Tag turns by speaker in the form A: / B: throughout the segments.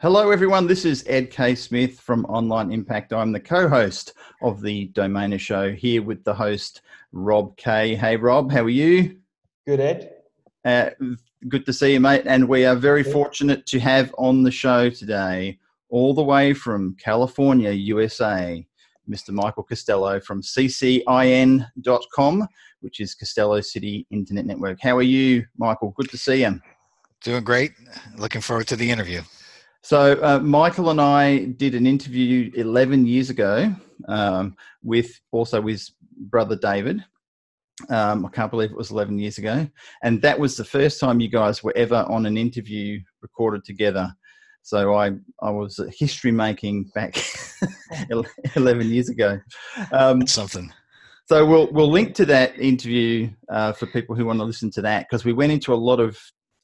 A: Hello, everyone. This is Ed Keay-Smith from Online Impact. I'm the co host of the Domainer Show here with the host, Rob K. Hey, Rob, how are you?
B: Good, Ed.
A: Uh, good to see you, mate. And we are very fortunate to have on the show today, all the way from California, USA, Mr. Michael Castello from CCIN.com, which is Castello City Internet Network. How are you, Michael? Good to see you.
C: Doing great. Looking forward to the interview.
A: So, uh, Michael and I did an interview 11 years ago um, with also with brother David. Um, I can't believe it was 11 years ago. And that was the first time you guys were ever on an interview recorded together. So I, I was history making back 11 years ago.
C: Um, something.
A: So we'll, we'll link to that interview uh, for people who want to listen to that because we went into a lot of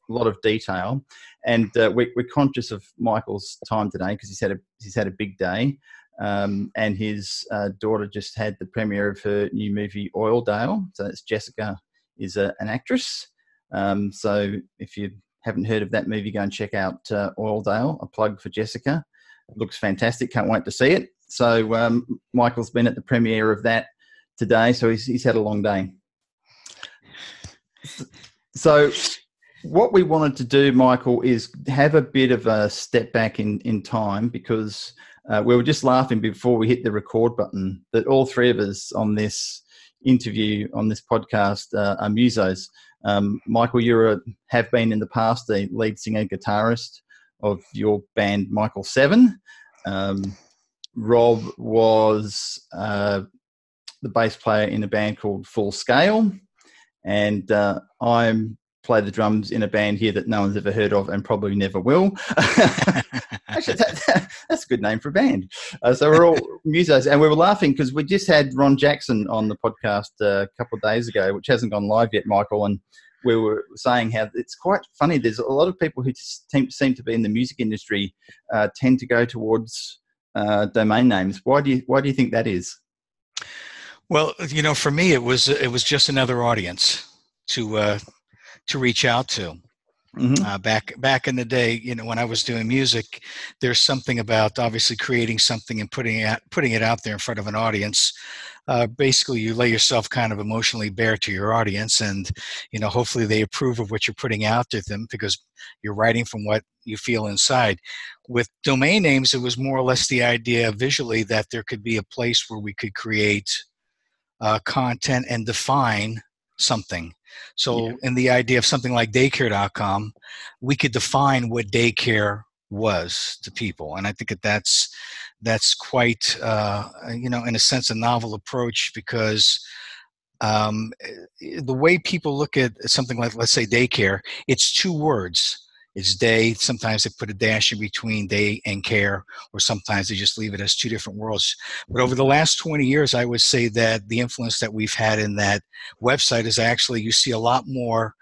A: a lot of detail, and uh, we, are conscious of Michael's time today because he's had a he's had a big day, um, and his uh, daughter just had the premiere of her new movie Oildale. So it's Jessica is a, an actress. Um, so if you haven't heard of that movie, go and check out uh, Oildale. A plug for Jessica. It looks fantastic. Can't wait to see it. So um, Michael's been at the premiere of that today. So he's he's had a long day. So what we wanted to do, Michael, is have a bit of a step back in, in time because uh, we were just laughing before we hit the record button that all three of us on this interview, on this podcast, uh, are musos. Um, Michael, you have been in the past the lead singer guitarist of your band Michael Seven. Um, Rob was uh, the bass player in a band called Full Scale. And uh, I'm play the drums in a band here that no one's ever heard of and probably never will. Actually, that, that, that's a good name for a band. Uh, so we're all musos, and we were laughing because we just had Ron Jackson on the podcast uh, a couple of days ago, which hasn't gone live yet, Michael, and we were saying how it's quite funny. There's a lot of people who seem to be in the music industry uh, tend to go towards uh, domain names. Why do you Why do you think that is?
C: Well, you know, for me, it was it was just another audience to uh, to reach out to. Mm-hmm. Uh, back back in the day, you know, when I was doing music, there's something about obviously creating something and putting it putting it out there in front of an audience. Uh, basically, you lay yourself kind of emotionally bare to your audience, and you know, hopefully, they approve of what you're putting out to them because you're writing from what you feel inside. With domain names, it was more or less the idea visually that there could be a place where we could create uh, content and define something so, yeah. in the idea of something like daycare.com, we could define what daycare was to people, and I think that that's that's quite uh, you know, in a sense, a novel approach because um, eh, the way people look at something like, let's say, daycare, it's two words it's day. Sometimes they put a dash in between day and care, or sometimes they just leave it as two different worlds. But over the last 20 years, I would say that the influence that we've had in that website is actually you see a lot more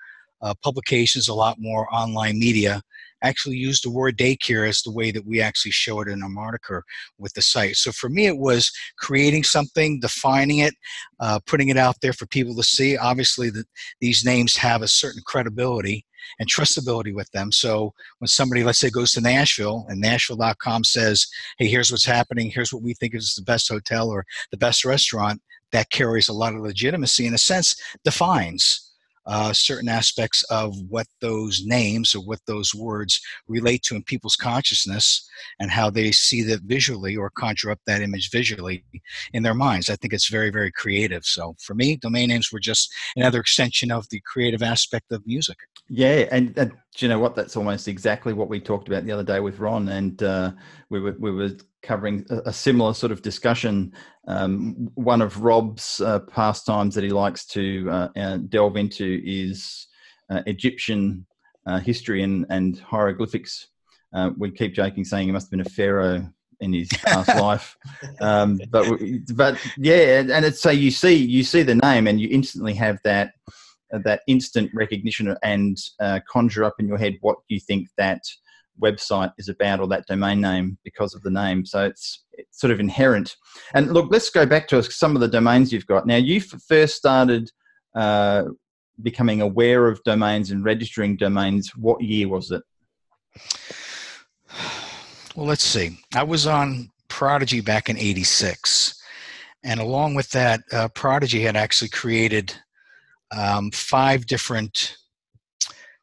C: uh, publications, a lot more online media actually use the word daycare as the way that we actually show it in our moniker with the site. So for me, it was creating something, defining it, uh, putting it out there for people to see. Obviously, that these names have a certain credibility and trustability with them. So when somebody, let's say, goes to Nashville and Nashville.com says, hey, here's what's happening, here's what we think is the best hotel or the best restaurant, that carries a lot of legitimacy in a sense, defines uh, certain aspects of what those names or what those words relate to in people's consciousness and how they see that visually or conjure up that image visually in their minds. I think it's very, very creative. So for me, domain names were just another extension of the creative aspect of music.
A: Yeah, and, and do you know what? That's almost exactly what we talked about the other day with Ron, and uh, we were we were covering a, a similar sort of discussion. Um, one of Rob's uh, pastimes that he likes to uh, uh delve into is uh, Egyptian uh, history and, and hieroglyphics. we keep joking, saying he must have been a pharaoh in his past life. Um, but but yeah, and it's so you see you see the name and you instantly have that that instant recognition and uh, conjure up in your head what you think that website is about or that domain name because of the name. So it's, it's sort of inherent. And look, let's go back to some of the domains you've got. Now, you first started uh, becoming aware of domains and registering domains. What year was it?
C: Well, let's see. I was on Prodigy back in '86, and along with that, uh, Prodigy had actually created um, five different,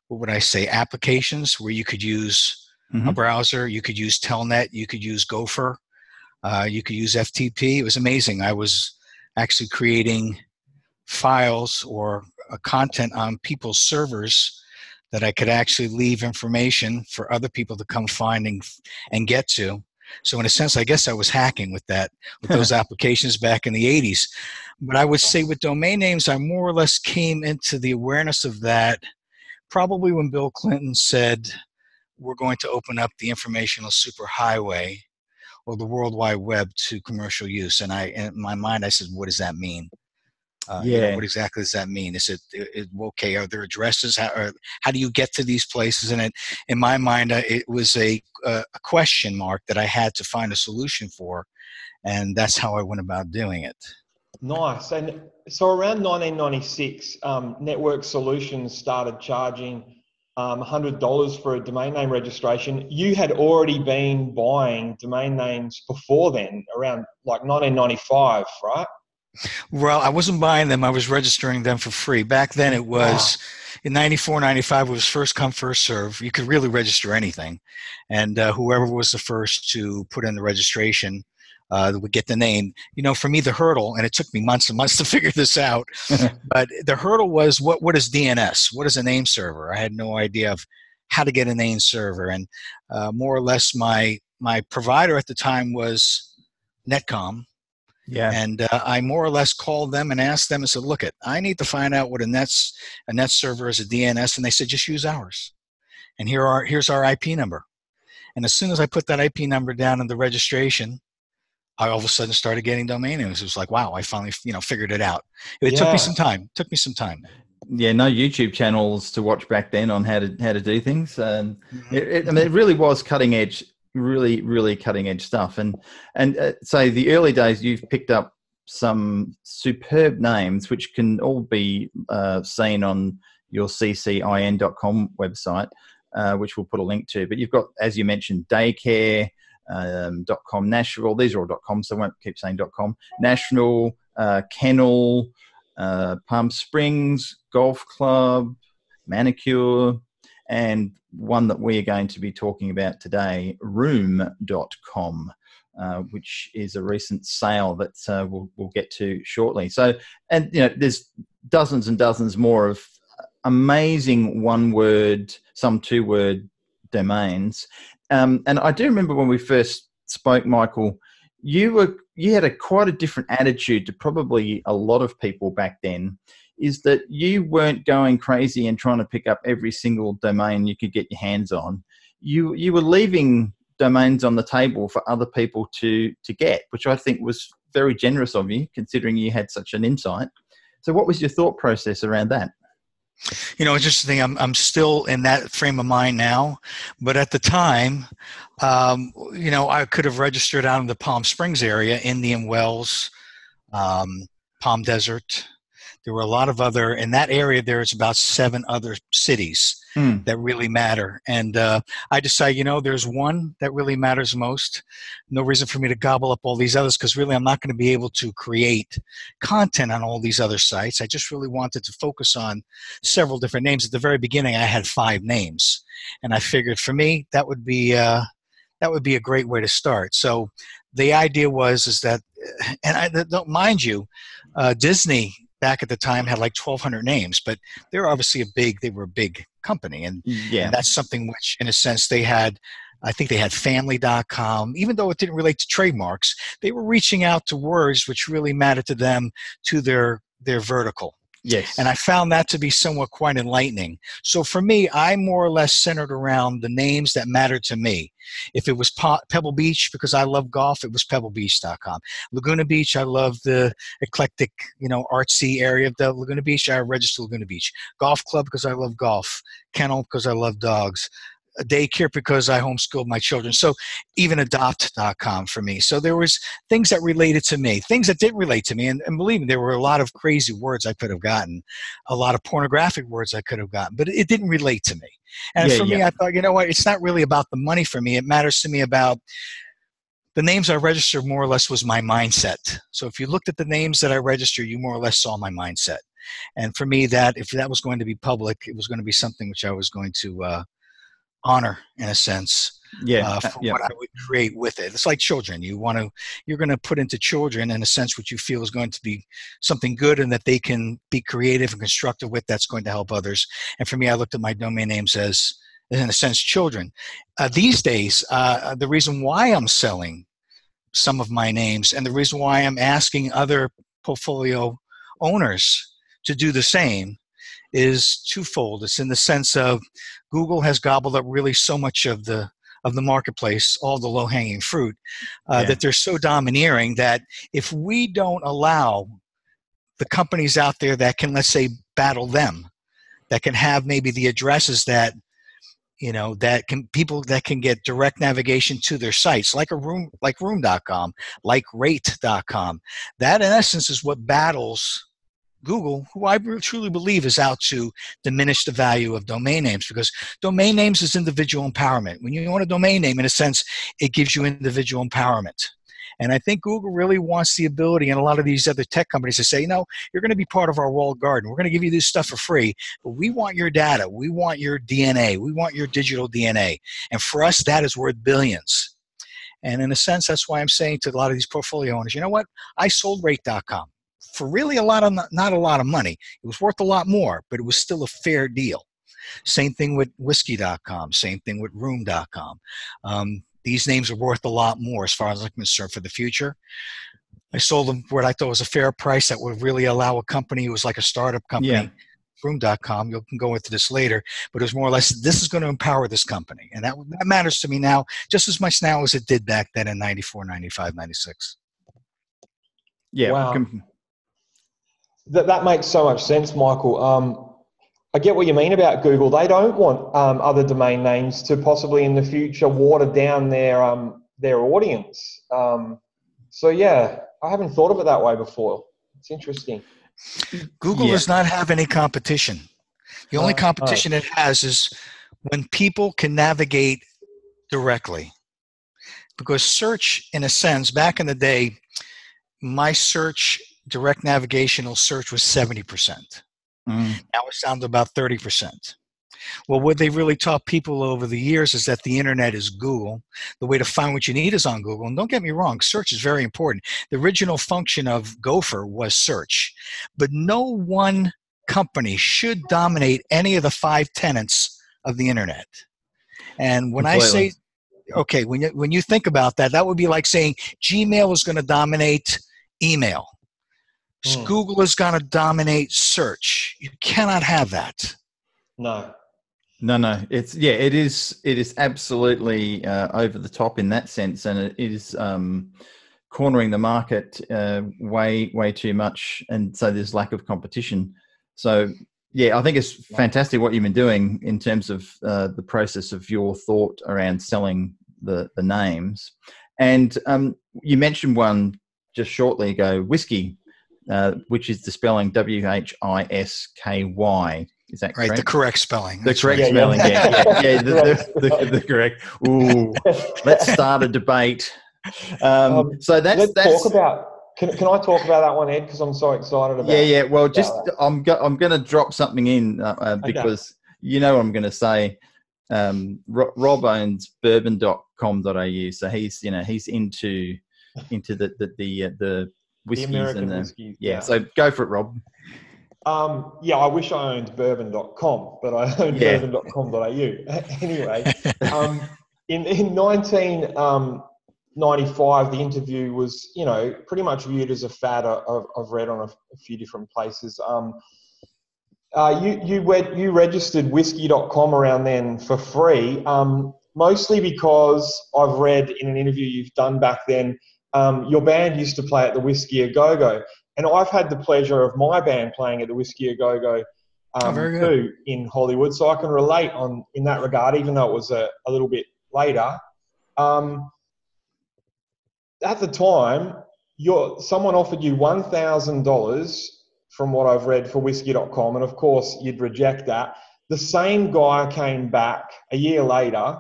C: what would I say, applications where you could use mm-hmm. a browser, you could use Telnet, you could use Gopher, uh, you could use FTP. It was amazing. I was actually creating files or uh, content on people's servers that I could actually leave information for other people to come find and, and get to. So in a sense, I guess I was hacking with that, with those applications back in the 80s. But I would say with domain names, I more or less came into the awareness of that probably when Bill Clinton said, we're going to open up the informational superhighway or the World Wide Web to commercial use. And I, in my mind, I said, what does that mean? Uh, yeah. You know, what exactly does that mean? Is it, it okay? Are there addresses? How, or how do you get to these places? And it, in my mind, uh, it was a, a question mark that I had to find a solution for, and that's how I went about doing it.
B: Nice. And so around 1996, um, Network Solutions started charging um, $100 for a domain name registration. You had already been buying domain names before then, around like 1995, right?
C: Well, I wasn't buying them. I was registering them for free. Back then it was in 94, 95, it was first come, first serve. You could really register anything. And uh, whoever was the first to put in the registration uh, would get the name. You know, for me, the hurdle, and it took me months and months to figure this out, but the hurdle was what, what is DNS? What is a name server? I had no idea of how to get a name server. And uh, more or less my, my provider at the time was Netcom yeah. And uh, I more or less called them and asked them and said, look, it, I need to find out what a Nets a net server is a DNS. And they said, just use ours. And here are here's our IP number. And as soon as I put that IP number down in the registration, I all of a sudden started getting domain names. It was like, wow, I finally, you know, figured it out. It yeah. took me some time. It took me some time.
A: Yeah, no YouTube channels to watch back then on how to how to do things. And mm-hmm. it, it, I mean, it really was cutting edge really really cutting edge stuff. And and uh, say the early days you've picked up some superb names which can all be uh, seen on your ccin.com website uh, which we'll put a link to. But you've got as you mentioned daycare um, .com national these are all .com so I won't keep saying .com. National uh, kennel uh, palm springs golf club manicure and one that we are going to be talking about today, room.com. Uh, which is a recent sale that uh, we'll, we'll get to shortly. So, and you know, there's dozens and dozens more of amazing one word, some two word domains. Um, and I do remember when we first spoke, Michael, you were you had a quite a different attitude to probably a lot of people back then is that you weren't going crazy and trying to pick up every single domain you could get your hands on. You you were leaving domains on the table for other people to to get, which I think was very generous of you, considering you had such an insight. So, what was your thought process around that?
C: You know, it's interesting. I'm I'm still in that frame of mind now, but at the time, um, you know, I could have registered out in the Palm Springs area, Indian Wells, um, Palm Desert, there were a lot of other in that area there's about seven other cities mm. that really matter. And uh, i decided you know there's one that really matters most. No reason for me to gobble up all these others because really i'm not going to be able to create content on all these other sites. I just really wanted to focus on several different names. At the very beginning i had five names. And i figured for me that would be uh, that would be a great way to start. So the idea was is that and i don't mind you uh, disney back at the time had like 1200 names but they're obviously a big they were a big company and, yeah. and that's something which in a sense they had I think they had family.com. Even though it didn't relate to trademarks, they were reaching out to words which really mattered to them to their their vertical.
A: Yes.
C: And I found that to be somewhat quite enlightening. So for me, I more or less centered around the names that mattered to me. If it was Pebble Beach because I love golf, it was pebblebeach.com. Laguna Beach, I love the eclectic, you know, artsy area of the Laguna Beach. I registered Laguna Beach. Golf Club because I love golf. Kennel because I love dogs. Daycare because I homeschooled my children. So even adopt.com for me. So there was things that related to me, things that didn't relate to me. And, and believe me, there were a lot of crazy words I could have gotten, a lot of pornographic words I could have gotten, but it didn't relate to me. And yeah, for yeah. me, I thought, you know what? It's not really about the money for me. It matters to me about the names I registered more or less was my mindset. So if you looked at the names that I registered, you more or less saw my mindset. And for me, that if that was going to be public, it was going to be something which I was going to uh, honor in a sense.
A: Yeah,
C: uh, for yeah. what I would create with it. It's like children. You want to, you're going to put into children in a sense what you feel is going to be something good and that they can be creative and constructive with. That's going to help others. And for me, I looked at my domain names as in a sense, children. Uh, these days, uh, the reason why I'm selling some of my names and the reason why I'm asking other portfolio owners to do the same is twofold. It's in the sense of Google has gobbled up really so much of the of the marketplace, all the low hanging fruit, uh, yeah. that they're so domineering that if we don't allow the companies out there that can, let's say, battle them, that can have maybe the addresses that you know that can people that can get direct navigation to their sites like a room like room.com like rate.com that in essence is what battles google who i truly believe is out to diminish the value of domain names because domain names is individual empowerment when you own a domain name in a sense it gives you individual empowerment and I think Google really wants the ability and a lot of these other tech companies to say, no, you're going to be part of our walled garden. We're going to give you this stuff for free, but we want your data. We want your DNA. We want your digital DNA. And for us, that is worth billions. And in a sense, that's why I'm saying to a lot of these portfolio owners, you know what? I sold rate.com for really a lot of, not a lot of money. It was worth a lot more, but it was still a fair deal. Same thing with whiskey.com, same thing with room.com. Um, these names are worth a lot more as far as I'm concerned for the future. I sold them for what I thought was a fair price that would really allow a company who was like a startup company. Yeah. Room.com, you can go into this later, but it was more or less this is going to empower this company. And that, that matters to me now just as much now as it did back then in 94, 95, 96.
A: Yeah.
B: Wow. That, that makes so much sense, Michael. Um, I get what you mean about Google. They don't want um, other domain names to possibly in the future water down their um, their audience. Um, so yeah, I haven't thought of it that way before. It's interesting.
C: Google yeah. does not have any competition. The only competition it has is when people can navigate directly. Because search, in a sense, back in the day, my search, direct navigational search was 70%. Mm. Now it's down to about 30%. Well, what they've really taught people over the years is that the internet is Google. The way to find what you need is on Google. And don't get me wrong, search is very important. The original function of Gopher was search, but no one company should dominate any of the five tenets of the internet. And when Completely. I say, okay, when you, when you think about that, that would be like saying Gmail is going to dominate email. Mm. Google is going to dominate search. You cannot have that.
B: No.
A: No, no. It's yeah. It is. It is absolutely uh, over the top in that sense, and it is um, cornering the market uh, way, way too much, and so there's lack of competition. So yeah, I think it's fantastic what you've been doing in terms of uh, the process of your thought around selling the the names, and um, you mentioned one just shortly ago, whiskey uh, which is the spelling W H I S K Y. Is that correct?
C: Right, the correct spelling.
A: The That's correct right. spelling, yeah. yeah, yeah, yeah the, the, the, the, correct. Ooh, let's start a debate. Um, um, so that's,
B: let's
A: that's,
B: talk about. Can, can I talk about that one, Ed? Because I'm so excited about.
A: Yeah, yeah. Well, just. I'm go, I'm going to drop something in uh, uh, because okay. you know what I'm going to say. Um, Rob owns bourbon.com.au, so he's you know he's into into the the the, uh, the whiskeys the and the, whiskeys, yeah, yeah. So go for it, Rob.
B: Um, yeah, I wish I owned bourbon.com, but I own yeah. bourbon.com.au. anyway, um, in, in 1995, um, the interview was, you know, pretty much viewed as a fad. I've, I've read on a, a, few different places. Um, uh, you, you, went, you registered whiskey.com around then for free, um, mostly because I've read in an interview you've done back then um, your band used to play at the Whiskey A Go Go. And I've had the pleasure of my band playing at the Whiskey A Go Go um, oh, too in Hollywood. So I can relate on in that regard, even though it was a, a little bit later. Um, at the time, your someone offered you one thousand dollars from what I've read for whiskey.com, and of course you'd reject that. The same guy came back a year later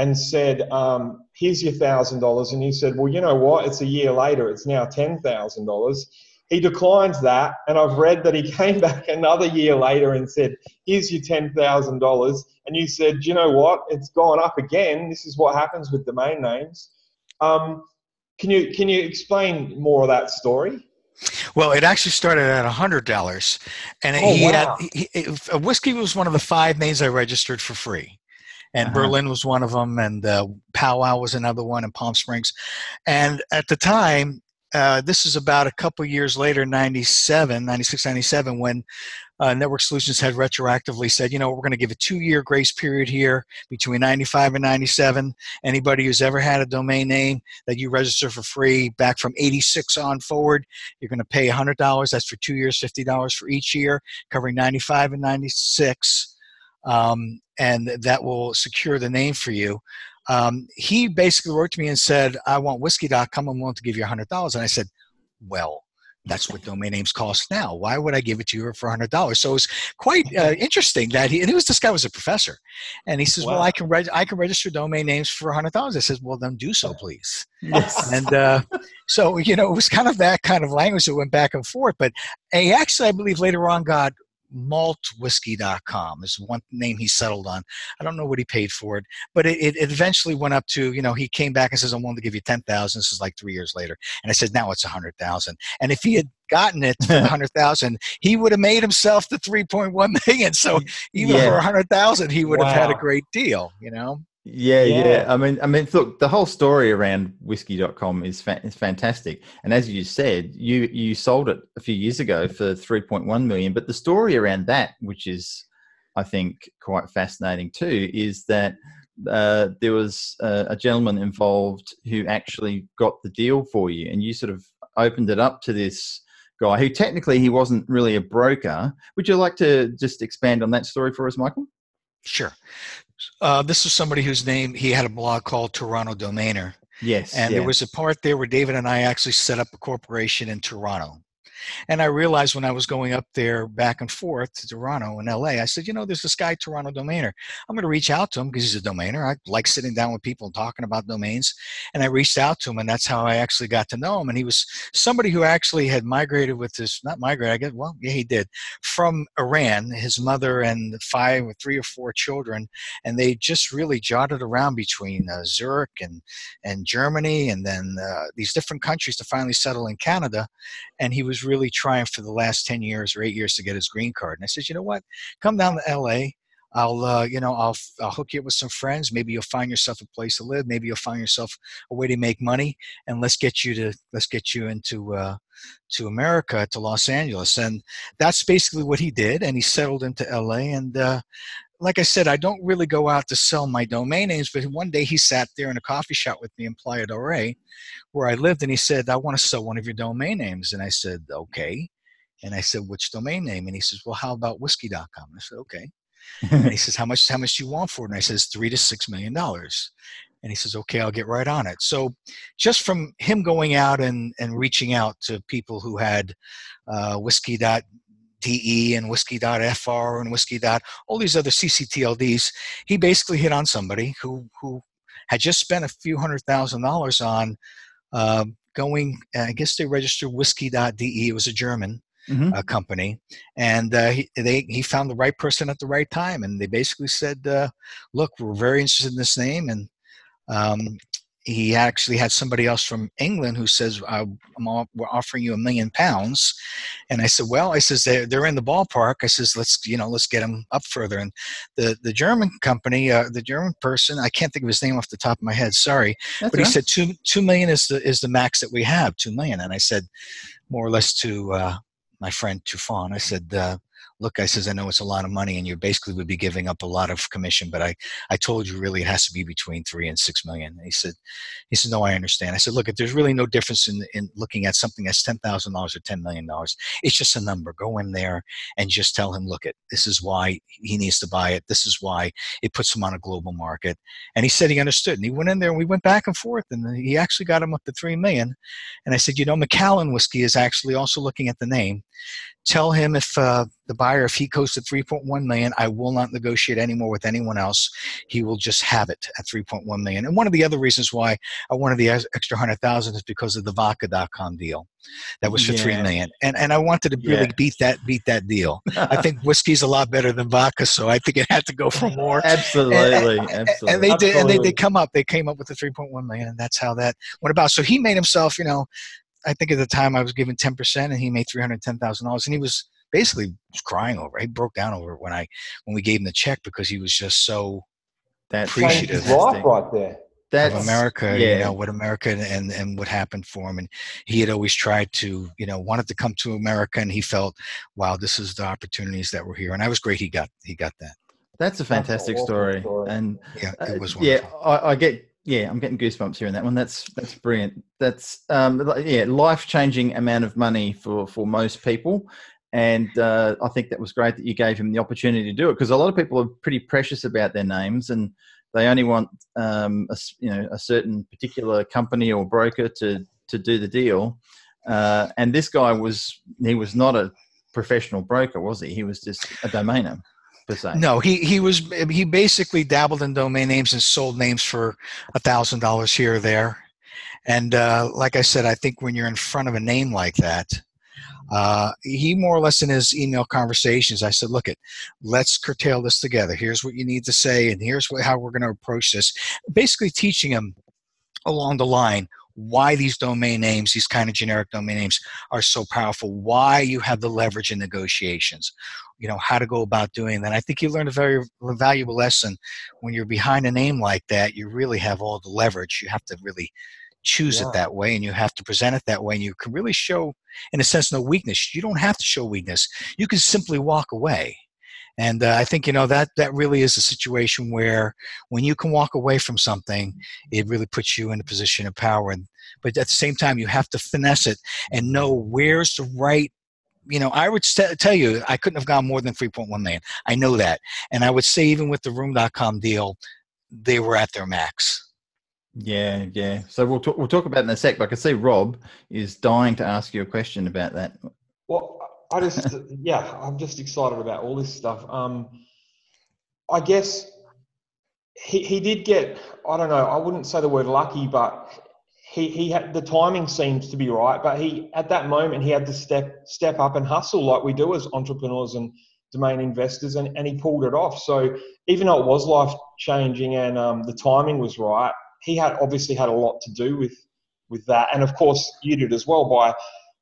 B: and said, um, "Here's your thousand dollars," and you said, "Well, you know what? It's a year later. It's now ten thousand dollars." He declines that, and I've read that he came back another year later and said, "Here's your ten thousand dollars," and you said, "You know what? It's gone up again. This is what happens with domain names." Um, can you can you explain more of that story?
C: Well, it actually started at hundred dollars, and oh, he wow. had he, he, whiskey was one of the five names I registered for free and uh-huh. Berlin was one of them, and uh, Powwow was another one, in Palm Springs. And at the time, uh, this is about a couple years later, 97, 96, 97, when uh, Network Solutions had retroactively said, you know, we're going to give a two year grace period here between 95 and 97. Anybody who's ever had a domain name that you register for free back from 86 on forward, you're going to pay $100. That's for two years, $50 for each year, covering 95 and 96 um, and that will secure the name for you. Um, he basically wrote to me and said, I want whiskey.com. I'm willing to give you $100. And I said, Well, that's what domain names cost now. Why would I give it to you for hundred dollars? So it was quite uh, interesting that he and it was this guy was a professor, and he says, wow. "Well, I can reg- I can register domain names for hundred dollars." I says, "Well, then do so, please." Yes. And uh, so you know, it was kind of that kind of language that went back and forth. But he actually, I believe, later on got maltwhiskey.com is one name he settled on. I don't know what he paid for it, but it, it, eventually went up to, you know, he came back and says, I'm willing to give you 10,000. This is like three years later. And I said, now it's a hundred thousand. And if he had gotten it for a hundred thousand, he would have made himself the 3.1 million. So even yeah. for a hundred thousand, he would wow. have had a great deal, you know?
A: Yeah, yeah, yeah, I mean, I mean, look, the whole story around whiskey.com is fa- is fantastic. And as you said, you you sold it a few years ago for 3.1 million, but the story around that, which is I think quite fascinating too, is that uh, there was a, a gentleman involved who actually got the deal for you, and you sort of opened it up to this guy who technically he wasn't really a broker. Would you like to just expand on that story for us, Michael?
C: Sure. Uh, this was somebody whose name he had a blog called Toronto Domainer.
A: Yes.
C: And yeah. there was a part there where David and I actually set up a corporation in Toronto. And I realized when I was going up there back and forth to Toronto and LA, I said, you know, there's this guy, Toronto Domainer. I'm going to reach out to him because he's a domainer. I like sitting down with people and talking about domains. And I reached out to him, and that's how I actually got to know him. And he was somebody who actually had migrated with his, not migrated, I guess, well, yeah, he did, from Iran, his mother and five or three or four children. And they just really jotted around between uh, Zurich and, and Germany and then uh, these different countries to finally settle in Canada. And he was really trying for the last 10 years or eight years to get his green card. And I said, you know what? Come down to LA. I'll, uh, you know, I'll, I'll hook you up with some friends. Maybe you'll find yourself a place to live. Maybe you'll find yourself a way to make money. And let's get you to, let's get you into, uh, to America, to Los Angeles. And that's basically what he did. And he settled into LA. And, uh, like I said, I don't really go out to sell my domain names, but one day he sat there in a coffee shop with me in Playa del Rey, where I lived, and he said, I want to sell one of your domain names. And I said, okay. And I said, which domain name? And he says, well, how about whiskey.com? I said, okay. and he says, how much, how much do you want for it? And I says, three to six million dollars. And he says, okay, I'll get right on it. So just from him going out and, and reaching out to people who had uh, whiskey.com DE and whiskey.fr and whiskey. all these other CCTLDs, he basically hit on somebody who who had just spent a few hundred thousand dollars on uh, going. I guess they registered whiskey.de. It was a German. Mm-hmm. Uh, company, and uh, he, they, he found the right person at the right time, and they basically said, uh, "Look, we're very interested in this name, and um, he actually had somebody else from England who says, I'm all, "We're offering you a million pounds," and I said, "Well, I says they're, they're in the ballpark." I says, "Let's you know, let's get them up further." And the the German company, uh, the German person, I can't think of his name off the top of my head. Sorry, That's but right. he said two two million is the is the max that we have. Two million, and I said, more or less to uh, my friend Tufan, I said. Uh, look, I says, I know it's a lot of money and you basically would be giving up a lot of commission, but I, I told you really it has to be between three and six million. And he said, he said, no, I understand. I said, look, there's really no difference in, in looking at something that's $10,000 or $10 million, it's just a number. Go in there and just tell him, look, it, this is why he needs to buy it. This is why it puts him on a global market. And he said he understood. And he went in there and we went back and forth and he actually got him up to 3 million. And I said, you know, Macallan whiskey is actually also looking at the name tell him if uh, the buyer if he goes to 3.1 million i will not negotiate anymore with anyone else. He will just have it at 3.1 million. And one of the other reasons why i wanted the extra 100000 is because of the vodka.com deal that was for yeah. 3 million. And and i wanted to really yeah. beat that beat that deal. I think whiskey's a lot better than vodka so i think it had to go for more.
A: Absolutely and, and, absolutely
C: and they
A: did
C: and they did come up they came up with the 3.1 million and that's how that went about. So he made himself you know I think at the time I was given 10% and he made $310,000 and he was basically crying over it. He broke down over it when I, when we gave him the check because he was just so
B: That's appreciative. Life right there.
C: That's of America, yeah. you know, what America and, and what happened for him. And he had always tried to, you know, wanted to come to America and he felt, wow, this is the opportunities that were here. And I was great. He got, he got that.
A: That's a fantastic That's story. story. And
C: yeah, it was
A: uh, Yeah, I, I get yeah, I'm getting goosebumps here hearing that one. That's that's brilliant. That's um, yeah, life changing amount of money for for most people, and uh, I think that was great that you gave him the opportunity to do it because a lot of people are pretty precious about their names and they only want um, a, you know a certain particular company or broker to to do the deal. Uh, and this guy was he was not a professional broker, was he? He was just a domainer
C: No, he he was he basically dabbled in domain names and sold names for a thousand dollars here or there. And uh, like I said, I think when you're in front of a name like that, uh, he more or less in his email conversations, I said, "Look, it, let's curtail this together. Here's what you need to say, and here's what, how we're going to approach this." Basically, teaching him along the line why these domain names, these kind of generic domain names, are so powerful. Why you have the leverage in negotiations you know how to go about doing that. I think you learned a very valuable lesson when you're behind a name like that. You really have all the leverage. You have to really choose yeah. it that way and you have to present it that way and you can really show in a sense no weakness you don't have to show weakness you can simply walk away and uh, i think you know that that really is a situation where when you can walk away from something it really puts you in a position of power and but at the same time you have to finesse it and know where's the right you know, I would st- tell you I couldn't have gone more than 3.1 million. I know that. And I would say even with the room.com deal, they were at their max.
A: Yeah, yeah. So we'll talk, we'll talk about in a sec, but I can see Rob is dying to ask you a question about that.
B: Well, I just, yeah, I'm just excited about all this stuff. Um, I guess he, he did get, I don't know, I wouldn't say the word lucky, but he he had the timing seems to be right, but he at that moment he had to step step up and hustle like we do as entrepreneurs and domain investors, and, and he pulled it off. So even though it was life changing and um, the timing was right, he had obviously had a lot to do with with that, and of course you did as well by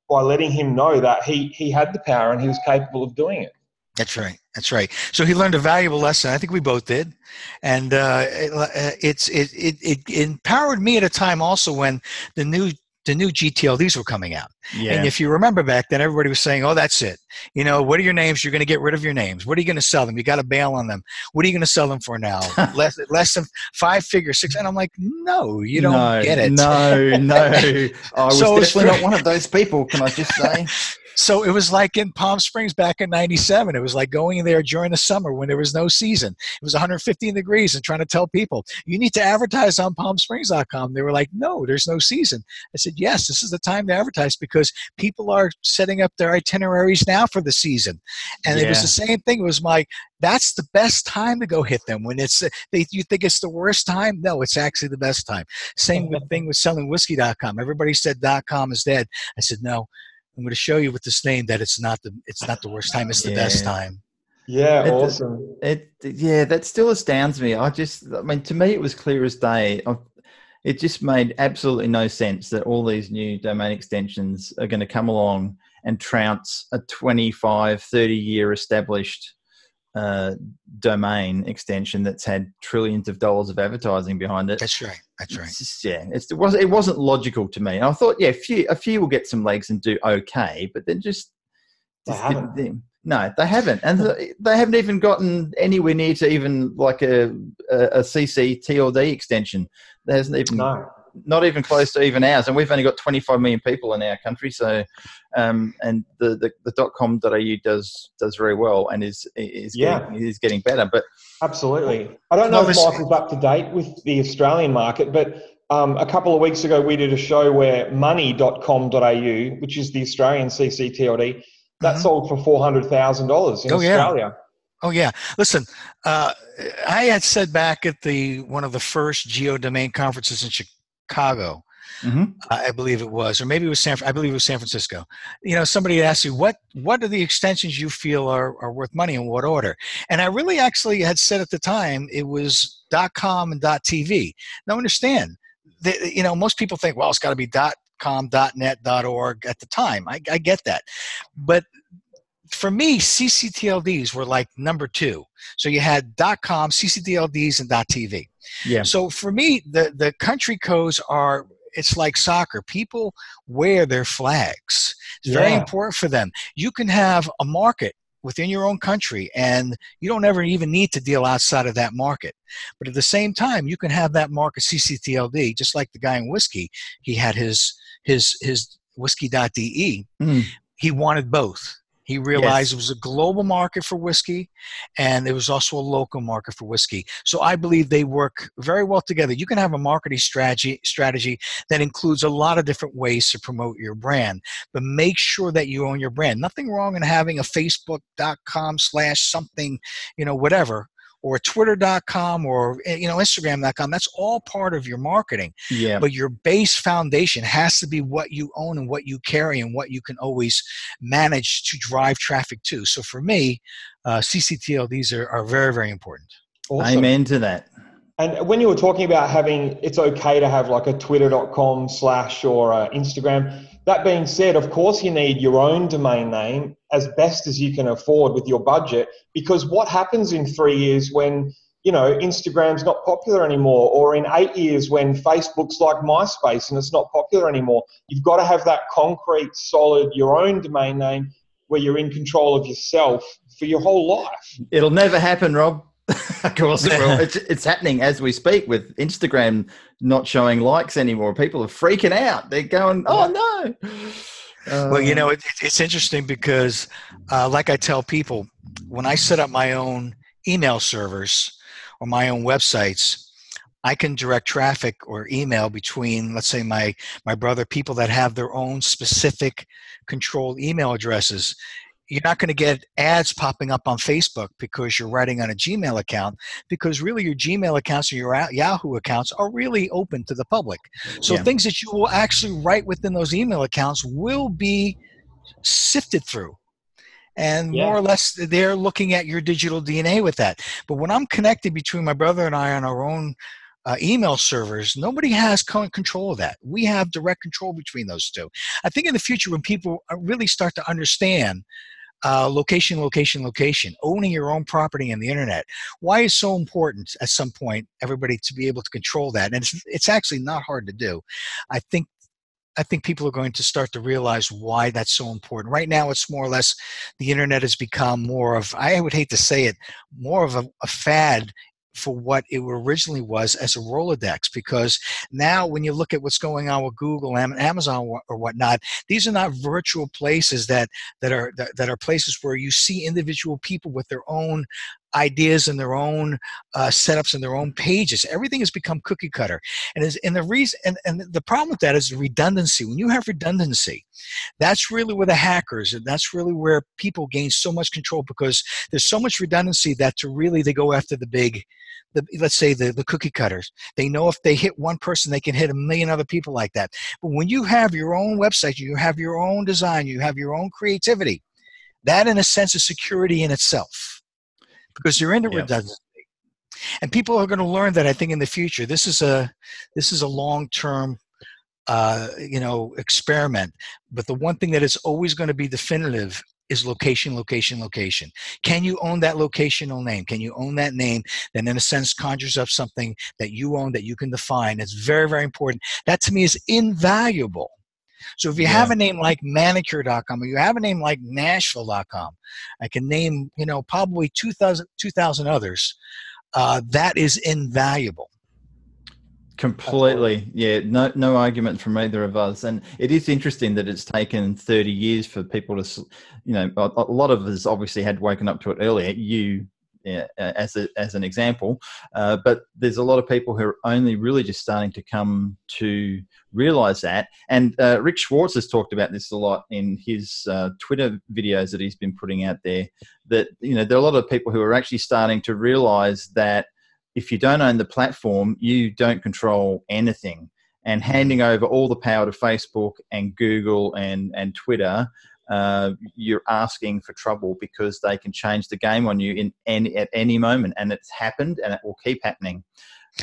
B: by letting him know that he he had the power and he was capable of doing it.
C: That's right. That's right. So he learned a valuable lesson. I think we both did, and uh, it, uh, it's it, it it empowered me at a time also when the new the new GTLDs were coming out. Yeah. And if you remember back then, everybody was saying, "Oh, that's it. You know, what are your names? You're going to get rid of your names. What are you going to sell them? You got to bail on them. What are you going to sell them for now? less less than five figures, six. And I'm like, no, you don't
A: no,
C: get it.
A: No, no. I was so definitely not one of those people. Can I just say?
C: So it was like in Palm Springs back in 97. It was like going there during the summer when there was no season. It was 115 degrees and trying to tell people, you need to advertise on palmsprings.com. They were like, no, there's no season. I said, yes, this is the time to advertise because people are setting up their itineraries now for the season. And yeah. it was the same thing. It was my, that's the best time to go hit them when it's they, you think it's the worst time no it's actually the best time same thing with selling whiskey.com everybody said com is dead i said no I'm going to show you with this name that it's not the it's not the worst time. It's the yeah. best time.
B: Yeah, it, awesome.
A: It, yeah, that still astounds me. I just, I mean, to me, it was clear as day. I, it just made absolutely no sense that all these new domain extensions are going to come along and trounce a 25, 30 year established uh, domain extension that's had trillions of dollars of advertising behind it.
C: That's right. That's right.
A: It's just, yeah, it's, it was it wasn't logical to me. I thought, yeah, a few a few will get some legs and do okay, but then just, just
B: didn't,
A: No, they haven't, and they haven't even gotten anywhere near to even like a a, a CC TLD extension. There hasn't even no. Not even close to even ours, and we've only got 25 million people in our country. So, um, and the, the the .com.au does does very well and is is yeah. getting, is getting better. But
B: absolutely, I don't know if Michael's up to date with the Australian market, but um, a couple of weeks ago, we did a show where money.com.au, which is the Australian CCTLD, that mm-hmm. sold for $400,000 in oh, Australia.
C: Yeah. Oh yeah. Listen, uh, I had said back at the one of the first geo domain conferences in Chicago, mm-hmm. I believe it was, or maybe it was San. I believe it was San Francisco. You know, somebody asked you what what are the extensions you feel are, are worth money in what order, and I really actually had said at the time it was dot .com and dot .tv. Now understand, that, you know, most people think, well, it's got to be dot com, dot net, dot org at the time. I, I get that, but for me, CCTLDs were like number two. So you had .com, CCTLDs, and .tv. Yeah. So for me, the the country codes are it's like soccer. People wear their flags. It's yeah. very important for them. You can have a market within your own country and you don't ever even need to deal outside of that market but at the same time you can have that market cctld just like the guy in whiskey he had his his his whiskey.de mm. he wanted both he realized yes. it was a global market for whiskey and there was also a local market for whiskey. So I believe they work very well together. You can have a marketing strategy strategy that includes a lot of different ways to promote your brand, but make sure that you own your brand. Nothing wrong in having a facebook.com slash something, you know, whatever or twitter.com or eh, you know instagram.com that's all part of your marketing. Yeah. But your base foundation has to be what you own and what you carry and what you can always manage to drive traffic to. So for me uh, cctlds are, are very very important.
A: I'm into that
B: and when you were talking about having it's okay to have like a twitter.com slash or instagram that being said, of course, you need your own domain name as best as you can afford with your budget because what happens in three years when you know Instagram's not popular anymore, or in eight years when Facebook's like MySpace and it's not popular anymore? You've got to have that concrete, solid, your own domain name where you're in control of yourself for your whole life.
A: It'll never happen, Rob. Of course it will. It's, it's, happening as we speak with Instagram not showing likes anymore. People are freaking out. They're going, oh no.
C: Well, you know, it, it's interesting because, uh, like I tell people, when I set up my own email servers or my own websites, I can direct traffic or email between, let's say, my my brother, people that have their own specific controlled email addresses, you're not going to get ads popping up on Facebook because you're writing on a Gmail account because really your Gmail accounts or your Yahoo accounts are really open to the public. So yeah. things that you will actually write within those email accounts will be sifted through. And yeah. more or less, they're looking at your digital DNA with that. But when I'm connected between my brother and I on our own uh, email servers, nobody has control of that. We have direct control between those two. I think in the future, when people uh, really start to understand uh, location, location, location, owning your own property in the internet. Why is so important at some point, everybody to be able to control that? And it's, it's actually not hard to do. I think I think people are going to start to realize why that's so important. Right now, it's more or less the internet has become more of, I would hate to say it, more of a, a fad for what it originally was as a Rolodex. Because now, when you look at what's going on with Google and Amazon or whatnot, these are not virtual places that that are that, that are places where you see individual people with their own ideas and their own uh, setups and their own pages. Everything has become cookie cutter, and is and the reason and, and the problem with that is redundancy. When you have redundancy, that's really where the hackers and that's really where people gain so much control because there's so much redundancy that to really they go after the big. The, let's say the, the cookie cutters they know if they hit one person they can hit a million other people like that but when you have your own website you have your own design you have your own creativity that in a sense is security in itself because you're in into redundancy. And people are going to learn that I think in the future. This is a this is a long term uh, you know experiment. But the one thing that is always going to be definitive is location, location, location. Can you own that locational name? Can you own that name that, in a sense, conjures up something that you own that you can define? It's very, very important. That to me is invaluable So if you yeah. have a name like manicure.com or you have a name like nashville.com, I can name, you know, probably 2,000, 2,000 others. Uh, that is invaluable.
A: Completely, yeah. No, no argument from either of us, and it is interesting that it's taken thirty years for people to, you know, a, a lot of us obviously had woken up to it earlier. You as a, as an example. Uh, but there's a lot of people who are only really just starting to come to realize that. And uh, Rick Schwartz has talked about this a lot in his uh, Twitter videos that he's been putting out there. That you know there are a lot of people who are actually starting to realize that if you don't own the platform, you don't control anything. And handing over all the power to Facebook and Google and, and Twitter uh, you're asking for trouble because they can change the game on you in any, at any moment, and it's happened, and it will keep happening.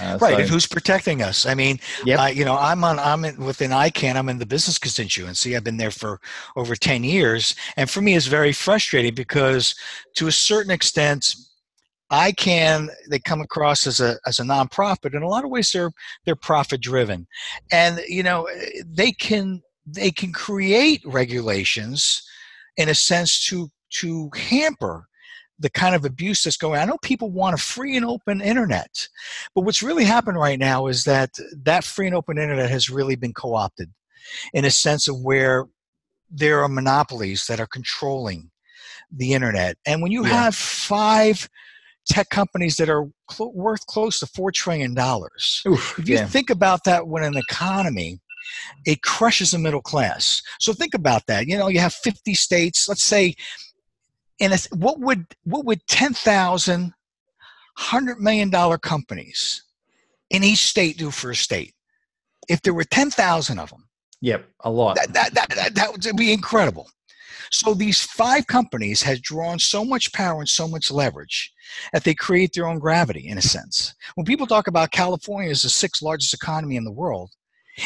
C: Uh, right, so, and who's protecting us? I mean, yep. uh, you know, I'm on, I'm in, within ICANN. I'm in the business constituency. I've been there for over ten years, and for me, it's very frustrating because, to a certain extent, ICANN they come across as a as a nonprofit. In a lot of ways, they're they're profit driven, and you know, they can they can create regulations in a sense to to hamper the kind of abuse that's going on. I know people want a free and open internet, but what's really happened right now is that that free and open internet has really been co-opted in a sense of where there are monopolies that are controlling the internet. And when you yeah. have five tech companies that are cl- worth close to $4 trillion, Oof, if you yeah. think about that when an economy it crushes the middle class. So think about that. You know, you have 50 states. Let's say, in a, what would what would 10,000 hundred million dollar companies in each state do for a state? If there were 10,000 of them.
A: Yep, a lot.
C: That, that, that, that, that would be incredible. So these five companies has drawn so much power and so much leverage that they create their own gravity in a sense. When people talk about California as the sixth largest economy in the world,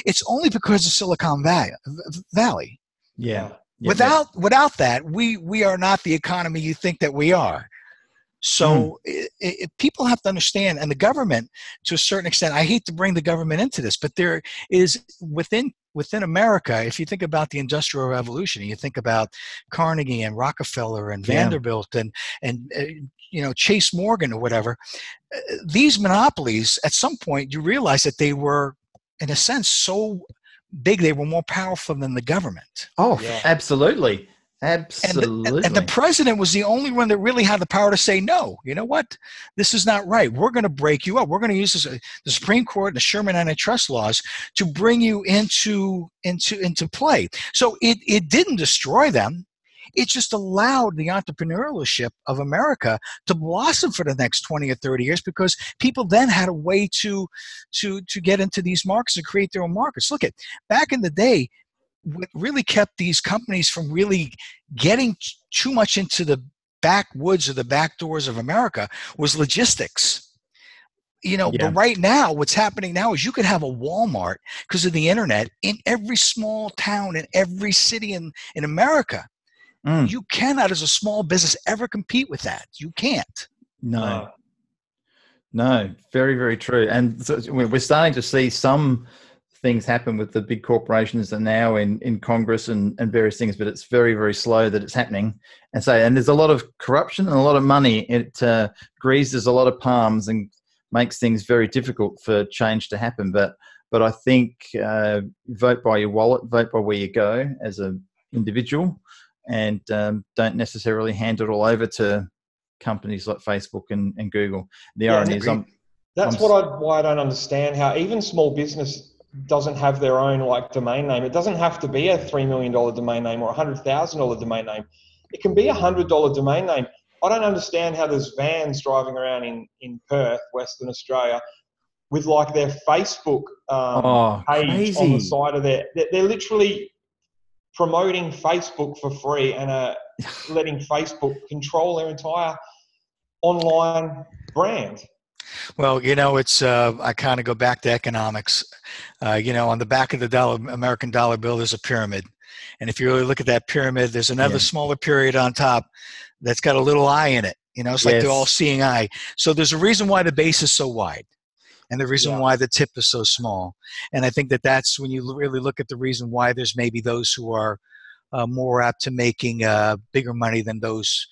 C: it's only because of Silicon Valley.
A: Yeah.
C: yeah without yeah. without that, we we are not the economy you think that we are. So mm. it, it, people have to understand, and the government, to a certain extent, I hate to bring the government into this, but there is within within America. If you think about the Industrial Revolution, and you think about Carnegie and Rockefeller and Vanderbilt and and uh, you know Chase Morgan or whatever, uh, these monopolies at some point you realize that they were in a sense, so big they were more powerful than the government.
A: Oh, yeah. absolutely. Absolutely.
C: And the, and the, president was the only one that really had the power to say, no, you know what? This is not right. We're going to break you up. We're going to use this, uh, the Supreme Court and the Sherman antitrust laws to bring you into, into, into play. So it, it didn't destroy them. It just allowed the entrepreneurship of America to blossom for the next 20 or 30 years because people then had a way to, to, to get into these markets and create their own markets. Look at back in the day, what really kept these companies from really getting too much into the backwoods or the back doors of America was logistics you know yeah. but right now what's happening now is you could have a walmart because of the internet in every small town in every city in, in america Mm. You cannot, as a small business, ever compete with that. You can't.
A: No. No, very, very true. And so we're starting to see some things happen with the big corporations are now in, in Congress and, and various things, but it's very, very slow that it's happening. And so, and there's a lot of corruption and a lot of money. It uh, greases a lot of palms and makes things very difficult for change to happen. But, but I think uh, vote by your wallet, vote by where you go as an individual and um, don't necessarily hand it all over to companies like Facebook and, and Google. The yeah, irony is, I'm,
B: that's I'm, what I why I don't understand how even small business doesn't have their own like domain name. It doesn't have to be a three million dollar domain name or a hundred thousand dollar domain name. It can be a hundred dollar domain name. I don't understand how there's vans driving around in in Perth, Western Australia, with like their Facebook um, oh, page crazy. on the side of their. They're, they're literally promoting Facebook for free and uh, letting Facebook control their entire online brand.
C: Well, you know, it's uh, I kind of go back to economics. Uh, you know, on the back of the dollar, American dollar bill, there's a pyramid, and if you really look at that pyramid, there's another yeah. smaller pyramid on top that's got a little eye in it. You know, it's like yes. the all-seeing eye. So there's a reason why the base is so wide. And the reason yeah. why the tip is so small. And I think that that's when you really look at the reason why there's maybe those who are uh, more apt to making uh, bigger money than those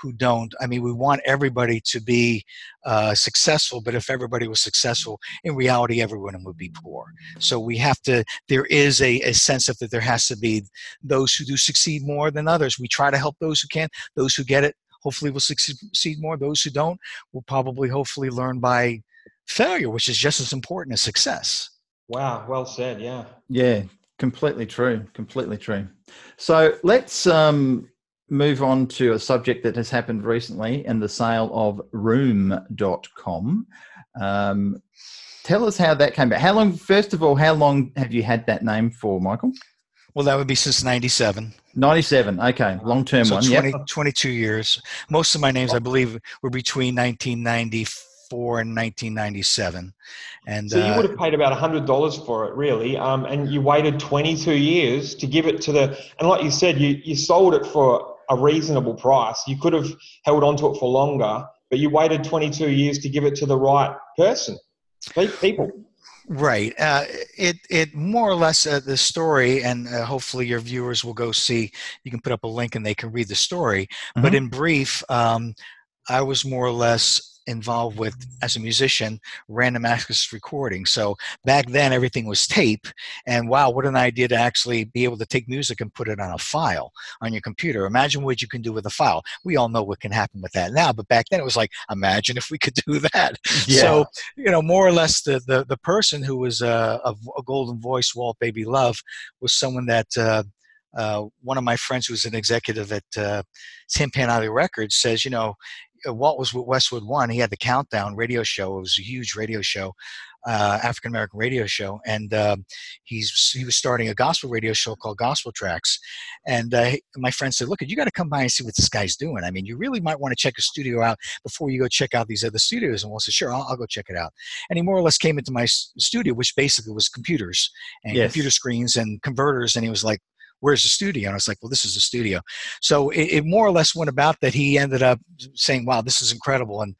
C: who don't. I mean, we want everybody to be uh, successful, but if everybody was successful, in reality, everyone would be poor. So we have to, there is a, a sense of that there has to be those who do succeed more than others. We try to help those who can, those who get it, hopefully will succeed more. Those who don't will probably hopefully learn by failure, which is just as important as success.
B: Wow, well said. Yeah.
A: Yeah, completely true. Completely true. So let's um, move on to a subject that has happened recently and the sale of room.com. Um, tell us how that came about. How long, first of all, how long have you had that name for, Michael?
C: Well, that would be since 97.
A: 97, okay, long term
C: so
A: one.
C: 20, yep. 22 years. Most of my names, I believe, were between 1994 and 1997. And
B: so you uh, would have paid about $100 for it, really, um, and you waited 22 years to give it to the, and like you said, you, you sold it for a reasonable price. You could have held on to it for longer, but you waited 22 years to give it to the right person, people.
C: Right. Uh, it it more or less uh, the story, and uh, hopefully your viewers will go see. You can put up a link and they can read the story. Mm-hmm. But in brief, um, I was more or less involved with as a musician random access recording. So back then everything was tape and wow what an idea to actually be able to take music and put it on a file on your computer. Imagine what you can do with a file. We all know what can happen with that now but back then it was like imagine if we could do that. Yeah. so you know more or less the the, the person who was uh, a, a golden voice walt baby love was someone that uh, uh, one of my friends who was an executive at uh, Tim Audio Records says, you know, Walt was with Westwood One. He had the Countdown radio show. It was a huge radio show, uh, African American radio show, and uh, he's he was starting a gospel radio show called Gospel Tracks. And uh, my friend said, "Look, you got to come by and see what this guy's doing. I mean, you really might want to check a studio out before you go check out these other studios." And Walt said, "Sure, I'll, I'll, go check it out." And he more or less came into my studio, which basically was computers and yes. computer screens and converters, and he was like, where's the studio? And I was like, well, this is the studio. So it, it, more or less went about that he ended up saying, wow, this is incredible. And